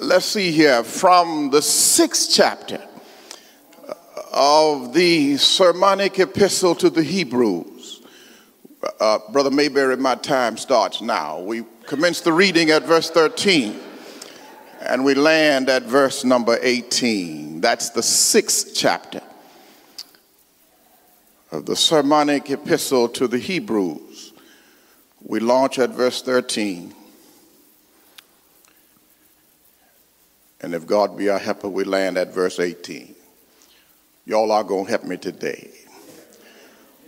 let's see here, from the sixth chapter of the sermonic epistle to the Hebrews. Uh, Brother Mayberry, my time starts now. We commence the reading at verse 13 and we land at verse number 18. That's the sixth chapter of the sermonic epistle to the Hebrews. We launch at verse 13. And if God be our helper, we land at verse 18. Y'all are going to help me today.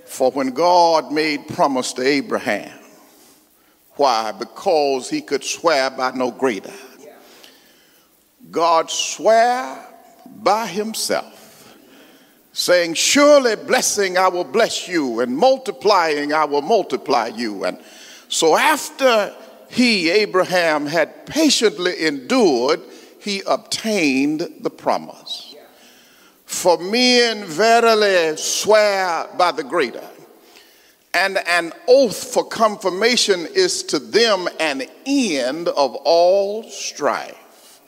For when God made promise to Abraham, why? Because he could swear by no greater. God swore by himself, saying, Surely blessing I will bless you, and multiplying I will multiply you. And so after he, Abraham, had patiently endured, he obtained the promise. For men verily swear by the greater, and an oath for confirmation is to them an end of all strife,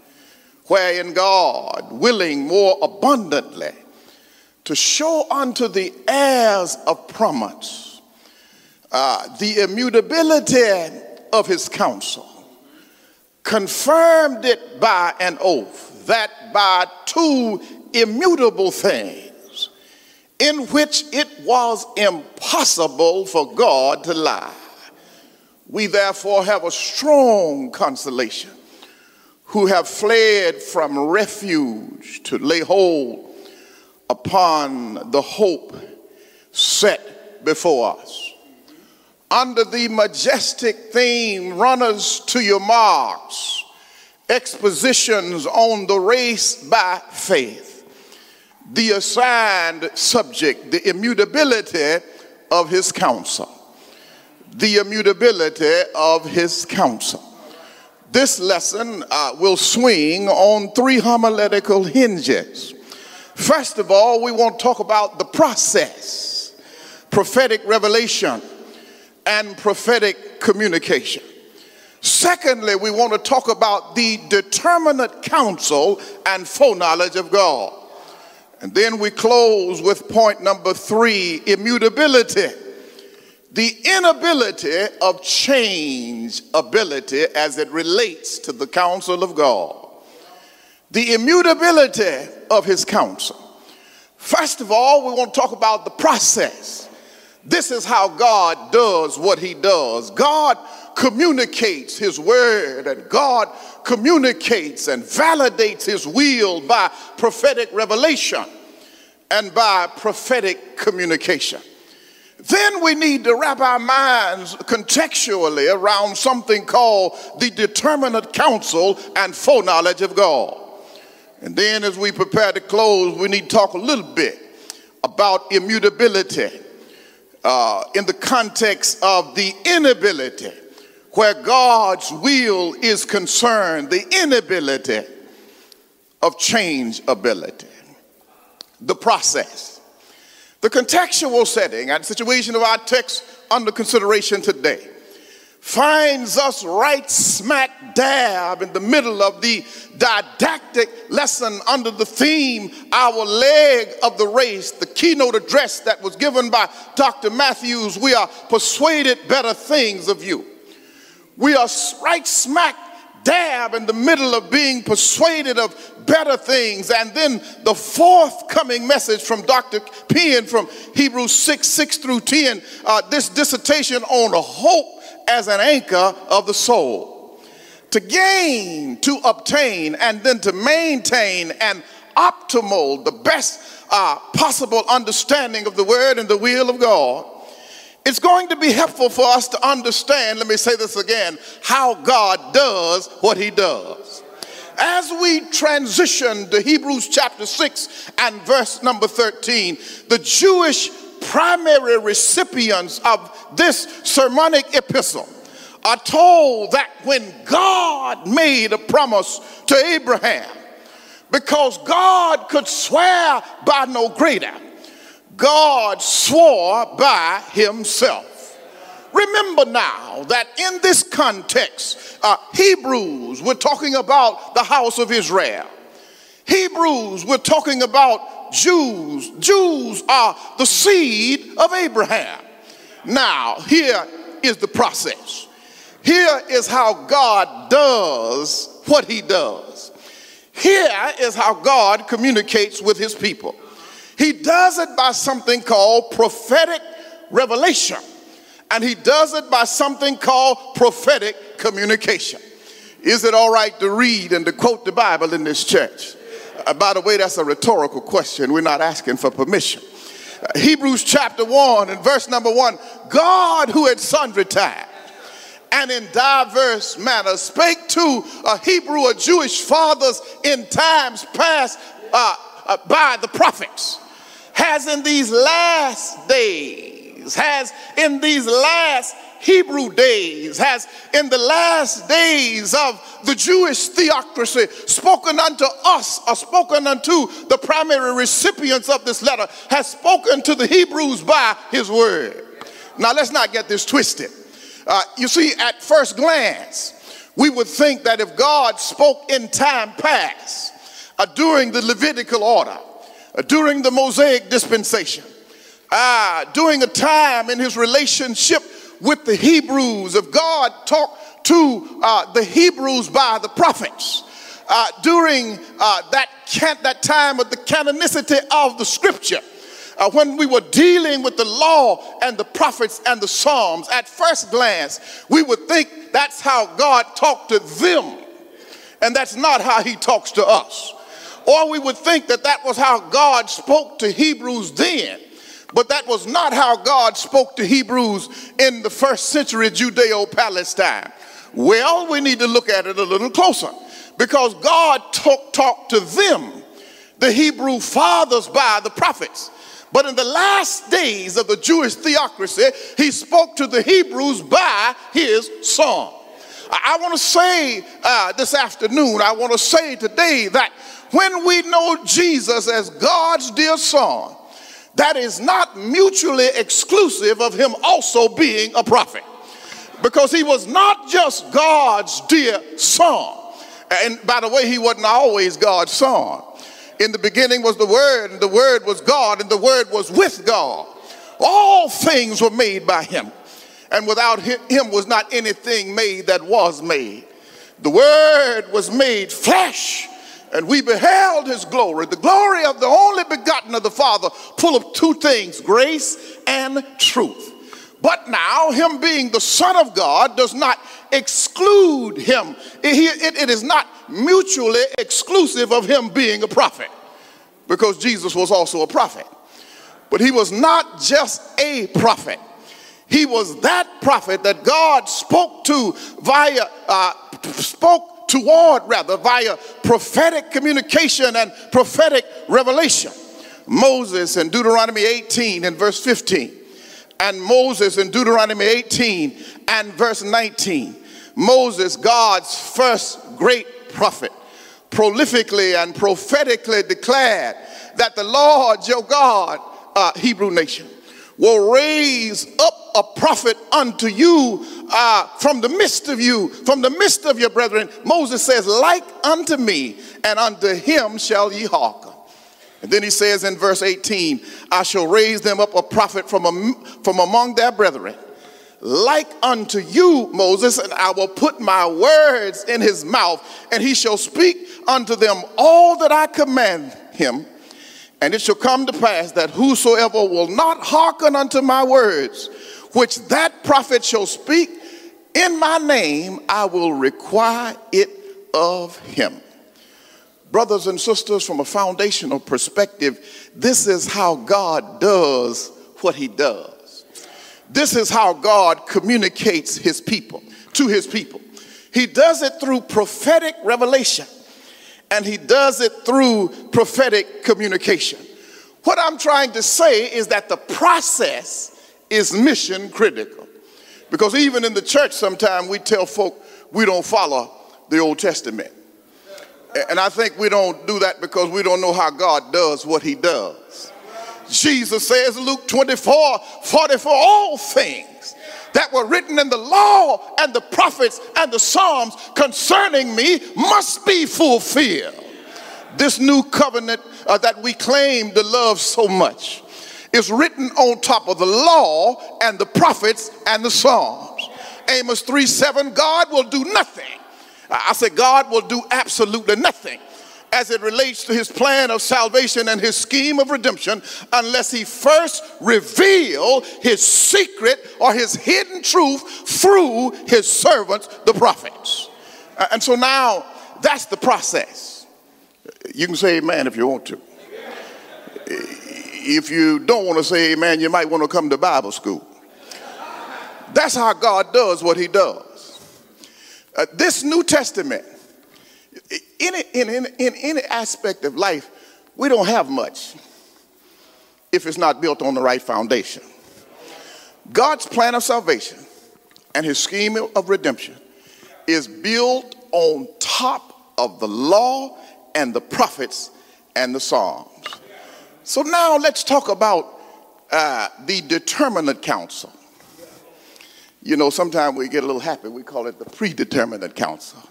wherein God, willing more abundantly to show unto the heirs of promise uh, the immutability of his counsel confirmed it by an oath that by two immutable things in which it was impossible for God to lie. We therefore have a strong consolation who have fled from refuge to lay hold upon the hope set before us under the majestic theme, Runners to Your Marks, expositions on the race by faith. The assigned subject, the immutability of his counsel. The immutability of his counsel. This lesson uh, will swing on three homiletical hinges. First of all, we want to talk about the process, prophetic revelation and prophetic communication. Secondly, we want to talk about the determinate counsel and foreknowledge of God. And then we close with point number three immutability. The inability of change ability as it relates to the counsel of God. The immutability of his counsel. First of all, we want to talk about the process this is how God does what he does. God communicates his word and God communicates and validates his will by prophetic revelation and by prophetic communication. Then we need to wrap our minds contextually around something called the determinate counsel and foreknowledge of God. And then as we prepare to close, we need to talk a little bit about immutability uh, in the context of the inability, where God's will is concerned, the inability of change ability, the process, the contextual setting and situation of our text under consideration today finds us right smack dab in the middle of the didactic lesson under the theme Our Leg of the Race, the keynote address that was given by Dr. Matthews. We are persuaded better things of you. We are right smack dab in the middle of being persuaded of better things. And then the forthcoming message from Dr. Penn from Hebrews 6 6 through 10, uh, this dissertation on hope as an anchor of the soul. To gain, to obtain, and then to maintain an optimal, the best uh, possible understanding of the word and the will of God. It's going to be helpful for us to understand, let me say this again, how God does what he does. As we transition to Hebrews chapter 6 and verse number 13, the Jewish primary recipients of this sermonic epistle are told that when God made a promise to Abraham, because God could swear by no greater, God swore by himself. remember now that in this context, uh, Hebrews, we're talking about the house of Israel. Hebrews, we're talking about Jews. Jews are the seed of Abraham. Now, here is the process. Here is how God does what he does. Here is how God communicates with his people. He does it by something called prophetic revelation, and he does it by something called prophetic communication. Is it all right to read and to quote the Bible in this church? Uh, by the way, that's a rhetorical question. We're not asking for permission. Uh, Hebrews chapter 1 and verse number 1 God, who at sundry times and in diverse manners spake to a Hebrew or Jewish fathers in times past uh, uh, by the prophets, has in these last days, has in these last Hebrew days, has in the last days of the Jewish theocracy spoken unto us, or spoken unto the primary recipients of this letter, has spoken to the Hebrews by his word. Now let's not get this twisted. Uh, you see, at first glance, we would think that if God spoke in time past, uh, during the Levitical order, uh, during the Mosaic dispensation, uh, during a time in his relationship with the Hebrews, if God talked to uh, the Hebrews by the prophets, uh, during uh, that, can- that time of the canonicity of the scripture, uh, when we were dealing with the law and the prophets and the Psalms, at first glance, we would think that's how God talked to them, and that's not how He talks to us. Or we would think that that was how God spoke to Hebrews then, but that was not how God spoke to Hebrews in the first century Judeo Palestine. Well, we need to look at it a little closer because God talk, talked to them, the Hebrew fathers, by the prophets. But in the last days of the Jewish theocracy, he spoke to the Hebrews by his son. I want to say uh, this afternoon, I want to say today that when we know Jesus as God's dear son, that is not mutually exclusive of him also being a prophet. Because he was not just God's dear son. And by the way, he wasn't always God's son. In the beginning was the Word, and the Word was God, and the Word was with God. All things were made by Him, and without Him was not anything made that was made. The Word was made flesh, and we beheld His glory, the glory of the only begotten of the Father, full of two things grace and truth. But now, Him being the Son of God does not exclude Him, it, it, it is not mutually exclusive of him being a prophet because Jesus was also a prophet. But he was not just a prophet. He was that prophet that God spoke to via, uh, spoke toward rather, via prophetic communication and prophetic revelation. Moses in Deuteronomy 18 and verse 15, and Moses in Deuteronomy 18 and verse 19. Moses, God's first great prophet prolifically and prophetically declared that the Lord your God, uh, Hebrew nation, will raise up prophet unto you uh, from the midst of you, from the midst of your brethren. Moses says, like unto me, and unto him shall ye hearken. And then he says in verse 18, I shall raise them up a prophet from, a, from among their brethren like unto you, Moses, and I will put my words in his mouth, and he shall speak unto them all that I command him. And it shall come to pass that whosoever will not hearken unto my words, which that prophet shall speak in my name, I will require it of him. Brothers and sisters, from a foundational perspective, this is how God does what he does. This is how God communicates his people to his people. He does it through prophetic revelation and he does it through prophetic communication. What I'm trying to say is that the process is mission critical. Because even in the church, sometimes we tell folk we don't follow the Old Testament. And I think we don't do that because we don't know how God does what he does. Jesus says, Luke 24 44, all things that were written in the law and the prophets and the Psalms concerning me must be fulfilled. This new covenant uh, that we claim to love so much is written on top of the law and the prophets and the Psalms. Amos 3 7, God will do nothing. I said, God will do absolutely nothing as it relates to his plan of salvation and his scheme of redemption unless he first reveal his secret or his hidden truth through his servants, the prophets. And so now that's the process. You can say amen if you want to. If you don't want to say amen, you might want to come to Bible school. That's how God does what he does. Uh, this New Testament in, in, in, in any aspect of life, we don't have much if it's not built on the right foundation. God's plan of salvation and his scheme of redemption is built on top of the law and the prophets and the Psalms. So now let's talk about uh, the determinate counsel. You know, sometimes we get a little happy, we call it the predeterminate counsel.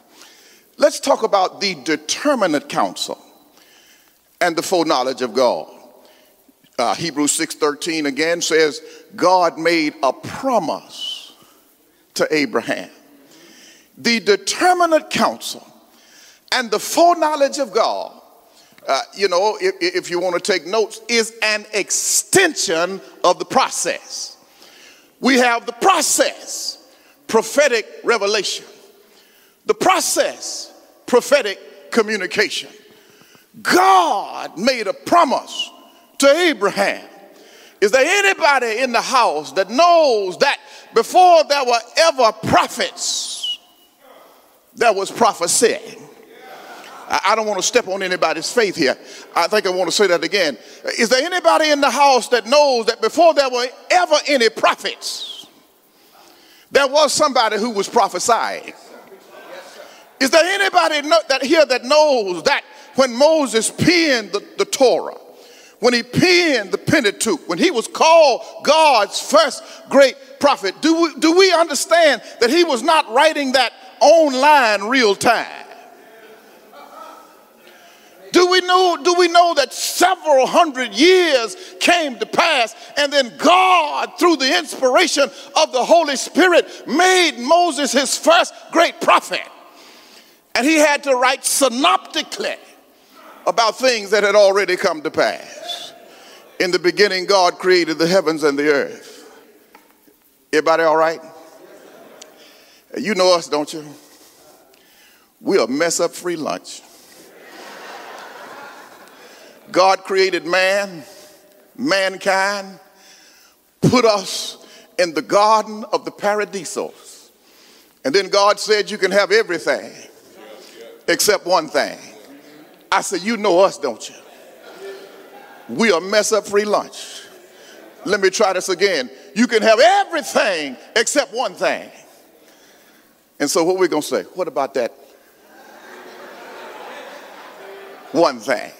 Let's talk about the determinate counsel and the foreknowledge of God. Uh, Hebrews 6:13 again says God made a promise to Abraham. The determinate counsel and the foreknowledge of God, uh, you know, if, if you want to take notes, is an extension of the process. We have the process, prophetic revelation. The process, prophetic communication. God made a promise to Abraham. Is there anybody in the house that knows that before there were ever prophets, there was prophecy? I don't want to step on anybody's faith here. I think I want to say that again. Is there anybody in the house that knows that before there were ever any prophets, there was somebody who was prophesying? Is there anybody that here that knows that when Moses penned the, the Torah, when he penned the Pentateuch, when he was called God's first great prophet, do we, do we understand that he was not writing that online real time? Do we know do we know that several hundred years came to pass and then God through the inspiration of the Holy Spirit made Moses his first great prophet? And he had to write synoptically about things that had already come to pass. In the beginning, God created the heavens and the earth. Everybody all right? You know us, don't you? A mess up free lunch. God created man, mankind, put us in the garden of the paradisos. And then God said, You can have everything except one thing. I said, You know us, don't you? We are mess up free lunch. Let me try this again. You can have everything except one thing. And so, what are we going to say? What about that one thing?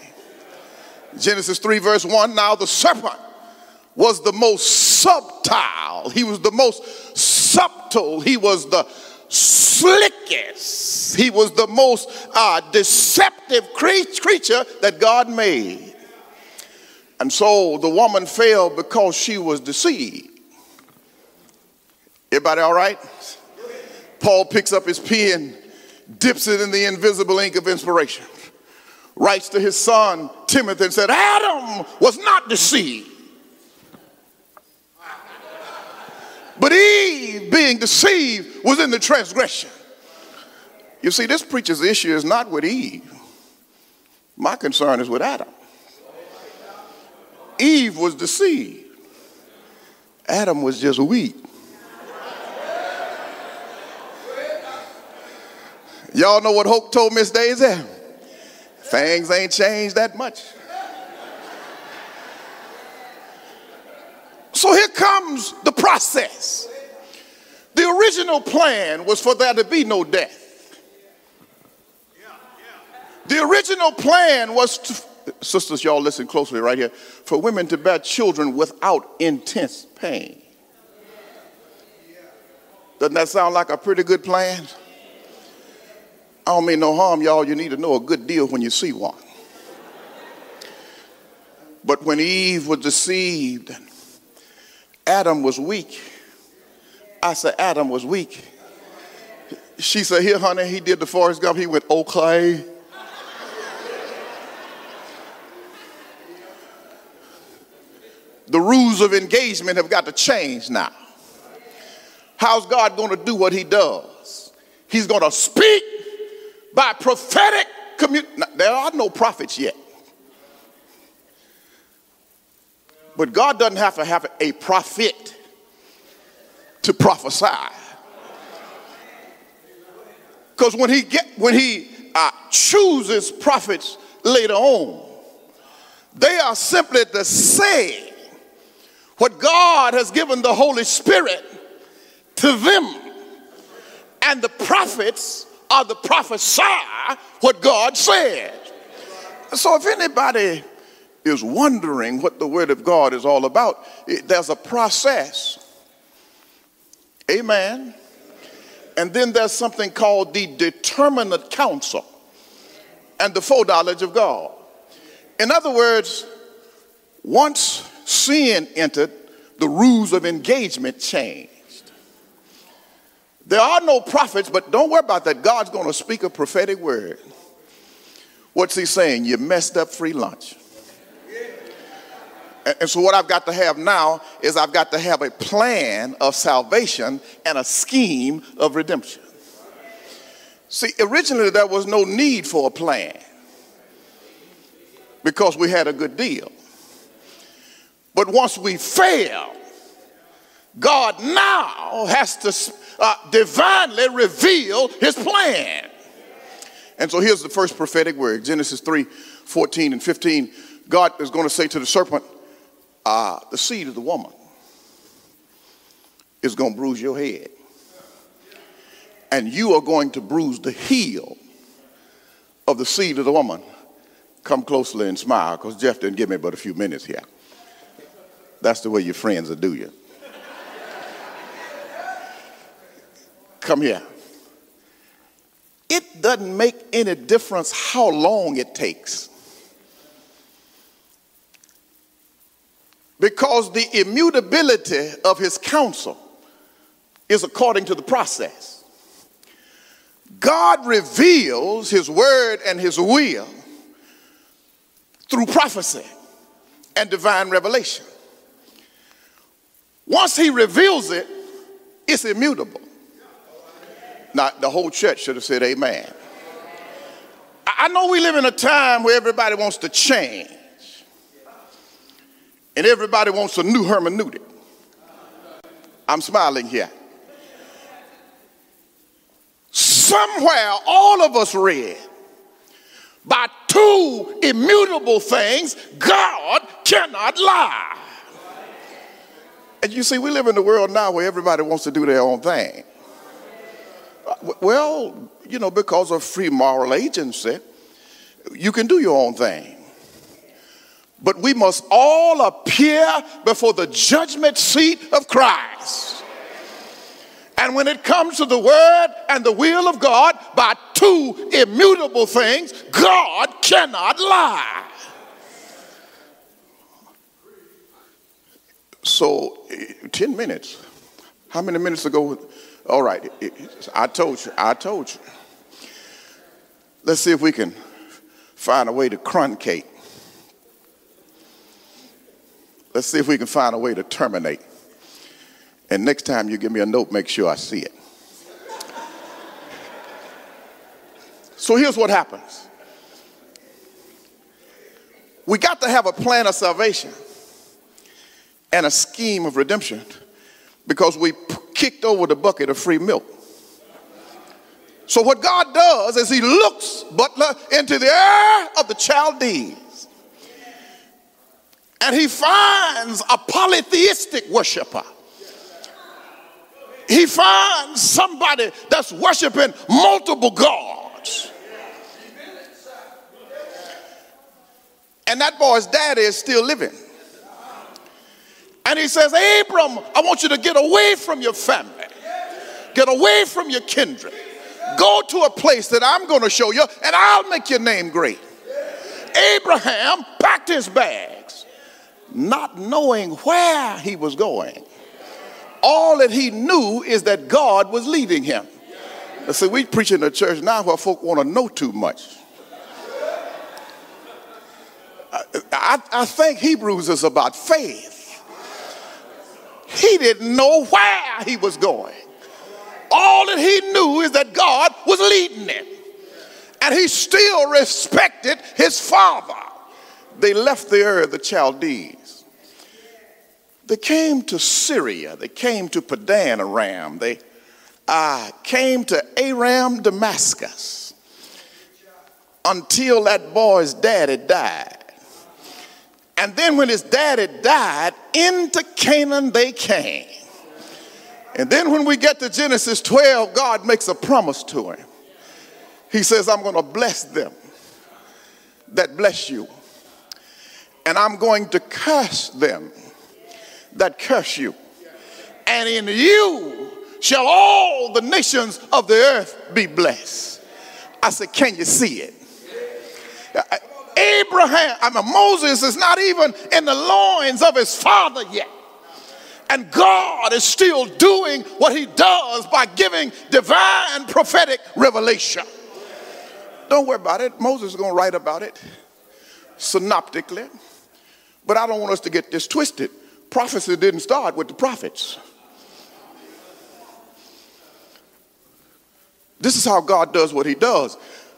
Genesis 3, verse 1 Now the serpent was the most subtle, he was the most subtle, he was the slickest. He was the most uh, deceptive creature that God made. And so the woman fell because she was deceived. Everybody all right? Paul picks up his pen, dips it in the invisible ink of inspiration, writes to his son Timothy and said, Adam was not deceived But Eve, being deceived, was in the transgression. You see, this preacher's issue is not with Eve. My concern is with Adam. Eve was deceived. Adam was just weak. Y'all know what Hoke told Miss Daisy? Things ain't changed that much. So here comes the process. The original plan was for there to be no death. The original plan was to, sisters, y'all listen closely right here, for women to bear children without intense pain. Doesn't that sound like a pretty good plan? I don't mean no harm, y'all. You need to know a good deal when you see one. But when Eve was deceived, and Adam was weak. I said, Adam was weak. She said, Here, honey, he did the Forrest Gump. He went, Okay. the rules of engagement have got to change now. How's God going to do what he does? He's going to speak by prophetic communication. There are no prophets yet. But God doesn't have to have a prophet to prophesy. Because when he get when he uh, chooses prophets later on, they are simply to say what God has given the Holy Spirit to them. And the prophets are the prophesy what God said. So if anybody is wondering what the Word of God is all about, it, there's a process. Amen. And then there's something called the determinate counsel and the foreknowledge of God. In other words, once sin entered, the rules of engagement changed. There are no prophets, but don't worry about that. God's going to speak a prophetic word. What's he saying? You messed up free lunch. And so, what I've got to have now is I've got to have a plan of salvation and a scheme of redemption. See, originally there was no need for a plan because we had a good deal. But once we fail, God now has to uh, divinely reveal his plan. And so here's the first prophetic word Genesis 3 14 and 15. God is going to say to the serpent, uh, The seed of the woman is going to bruise your head, and you are going to bruise the heel of the seed of the woman. Come closely and smile because Jeff didn't give me but a few minutes here. That's the way your friends will do you. Come here. It doesn't make any difference how long it takes. Because the immutability of his counsel is according to the process. God reveals his word and his will through prophecy and divine revelation. Once he reveals it, it's immutable. Now, the whole church should have said amen. I know we live in a time where everybody wants to change, and everybody wants a new hermeneutic. I'm smiling here. Somewhere, all of us read by two immutable things, God cannot lie. And you see, we live in a world now where everybody wants to do their own thing. Well, you know, because of free moral agency, you can do your own thing. But we must all appear before the judgment seat of Christ. And when it comes to the word and the will of God, by two immutable things, God cannot lie. So, eh, 10 minutes. How many minutes ago? All right, I told you, I told you. Let's see if we can find a way to truncate. Let's see if we can find a way to terminate. And next time you give me a note, make sure I see it. so here's what happens we got to have a plan of salvation and a scheme of redemption because we kicked over the bucket of free milk. So, what God does is He looks, Butler, into the Ur of the Chaldees and He finds a polytheistic worshiper. He finds somebody that's worshiping multiple gods. And that boy's daddy is still living. And he says, Abram, I want you to get away from your family. Get away from your kindred. Go to a place that I'm going to show you, and I'll make your name great. Abraham packed his bags, not knowing where he was going. All that he knew is that God was leading him. See, we preach in the church now where folk want to know too much. I, I think Hebrews is about faith. He didn't know where he was going. All that he knew is that God was leading him. And he still respected his father. They left the Ur, the Chaldees. They came to Syria. They came to Padan Aram. They uh, came to Aram, Damascus, until that boy's daddy died. And then when his daddy died, into Canaan they came. And then when we get to Genesis 12, God makes a promise to him. He says, I'm going to bless them that bless you. And I'm going to curse them that curse you. And in you shall all the nations of the earth be blessed. I said, Can you see it? Abraham, I mean, Moses is not even in the loins of his father yet. And God is still doing what he does by giving divine prophetic revelation. Don't worry about it. Moses is going to write about it synoptically. But I don't want us to get this twisted. Prophecy didn't start with the prophets. This is how God does what he does.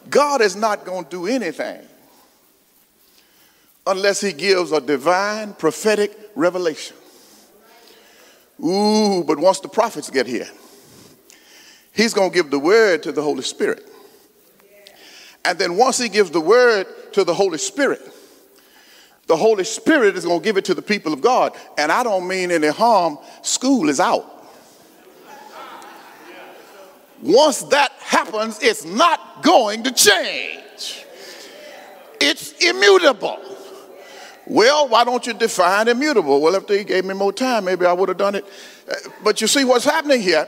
God is not going to do anything unless he gives a divine prophetic revelation. Ooh, but once the prophets get here, he's going to give the word to the Holy Spirit. And then once he gives the word to the Holy Spirit, the Holy Spirit is going to give it to the people of God. And I don't mean any harm, school is out. Once that happens, it's not going to change. It's immutable. Well, why don't you define immutable? Well, if they gave me more time, maybe I would have done it. Uh, but you see, what's happening here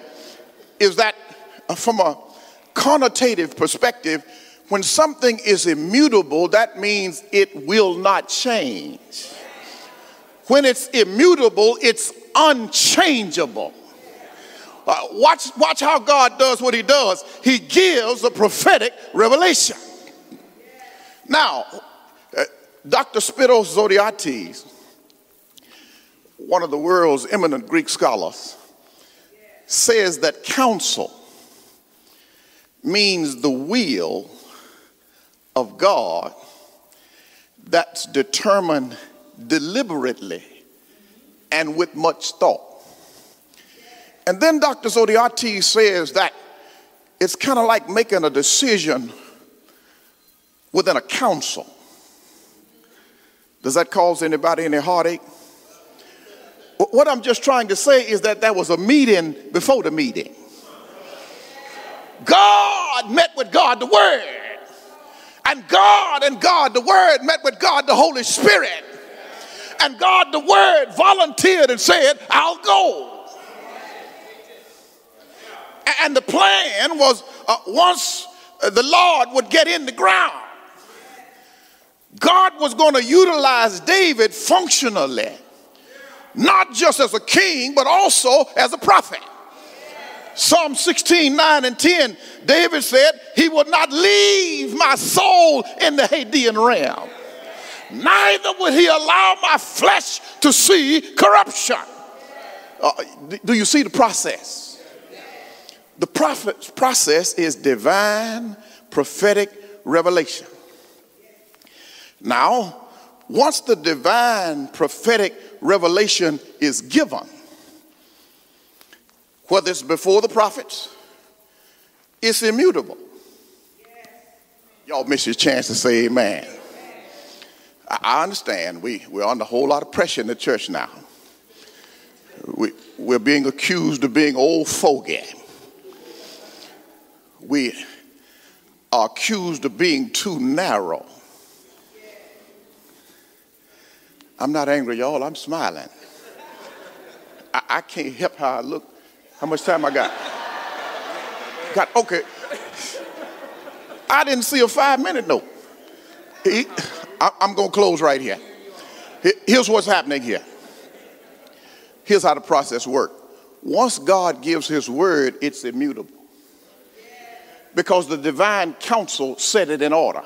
is that uh, from a connotative perspective, when something is immutable, that means it will not change. When it's immutable, it's unchangeable. Uh, watch, watch how God does what he does. He gives a prophetic revelation. Now, Dr. Spiros Zodhiates, one of the world's eminent Greek scholars, says that counsel means the will of God that's determined deliberately and with much thought. And then Dr. Zodhiates says that it's kind of like making a decision within a council. Does that cause anybody any heartache? What I'm just trying to say is that there was a meeting before the meeting. God met with God, the Word. And God and God, the Word, met with God, the Holy Spirit. And God, the Word, volunteered and said, I'll go. And the plan was uh, once the Lord would get in the ground, God was going to utilize David functionally, not just as a king, but also as a prophet. Psalm 16, 9 and 10, David said, He will not leave my soul in the Hadean realm, neither will He allow my flesh to see corruption. Uh, do you see the process? The prophet process is divine prophetic revelation. Now, once the divine prophetic revelation is given, whether it's before the prophets, it's immutable. Y'all miss your chance to say amen. I understand we, we're under a whole lot of pressure in the church now. We, we're being accused of being old fogey. We are accused of being too narrow. I'm not angry, y'all. I'm smiling. I, I can't help how I look. How much time I got? got, okay. I didn't see a five minute note. He, I, I'm going to close right here. Here's what's happening here. Here's how the process works. Once God gives his word, it's immutable. Because the divine counsel set it in order.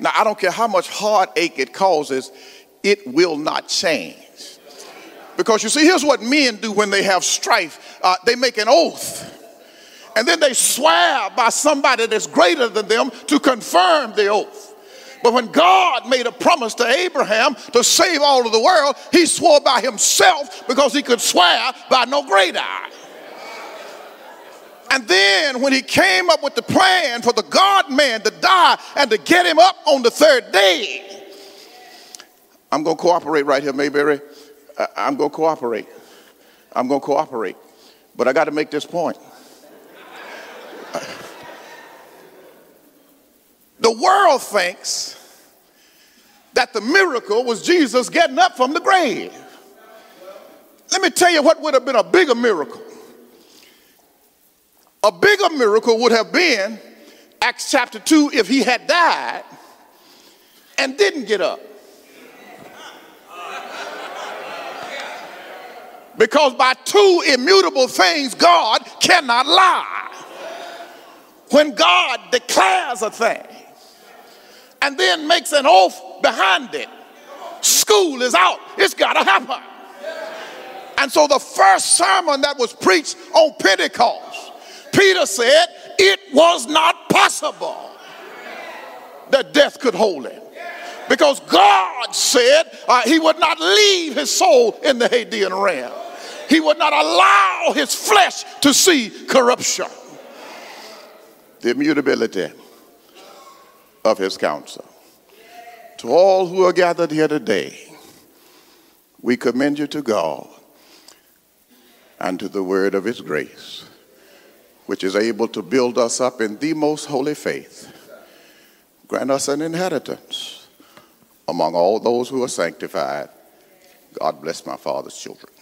Now, I don't care how much heartache it causes, it will not change. Because you see, here's what men do when they have strife uh, they make an oath. And then they swear by somebody that's greater than them to confirm the oath. But when God made a promise to Abraham to save all of the world, he swore by himself because he could swear by no greater. And then when he came up with the plan for the God man to die and to get him up on the third day, I'm going to cooperate right here, Mayberry. I'm going to cooperate. I'm going to cooperate. But I got to make this point. The world thinks that the miracle was Jesus getting up from the grave. Let me tell you what would have been a bigger miracle. A bigger miracle would have been Acts chapter 2 if he had died and didn't get up. Because by two immutable things, God cannot lie. When God declares a thing, and then makes an oath behind it. School is out. It's got to happen. And so the first sermon that was preached on Pentecost, Peter said it was not possible that death could hold him. Because God said uh, he would not leave his soul in the Hadean realm. He would not allow his flesh to see corruption. The immutability of his counsel. To all who are gathered here today, we commend you to God and to the word of his grace, which is able to build us up in the most holy faith. Grant us an inheritance among all those who are sanctified. God bless my father's children.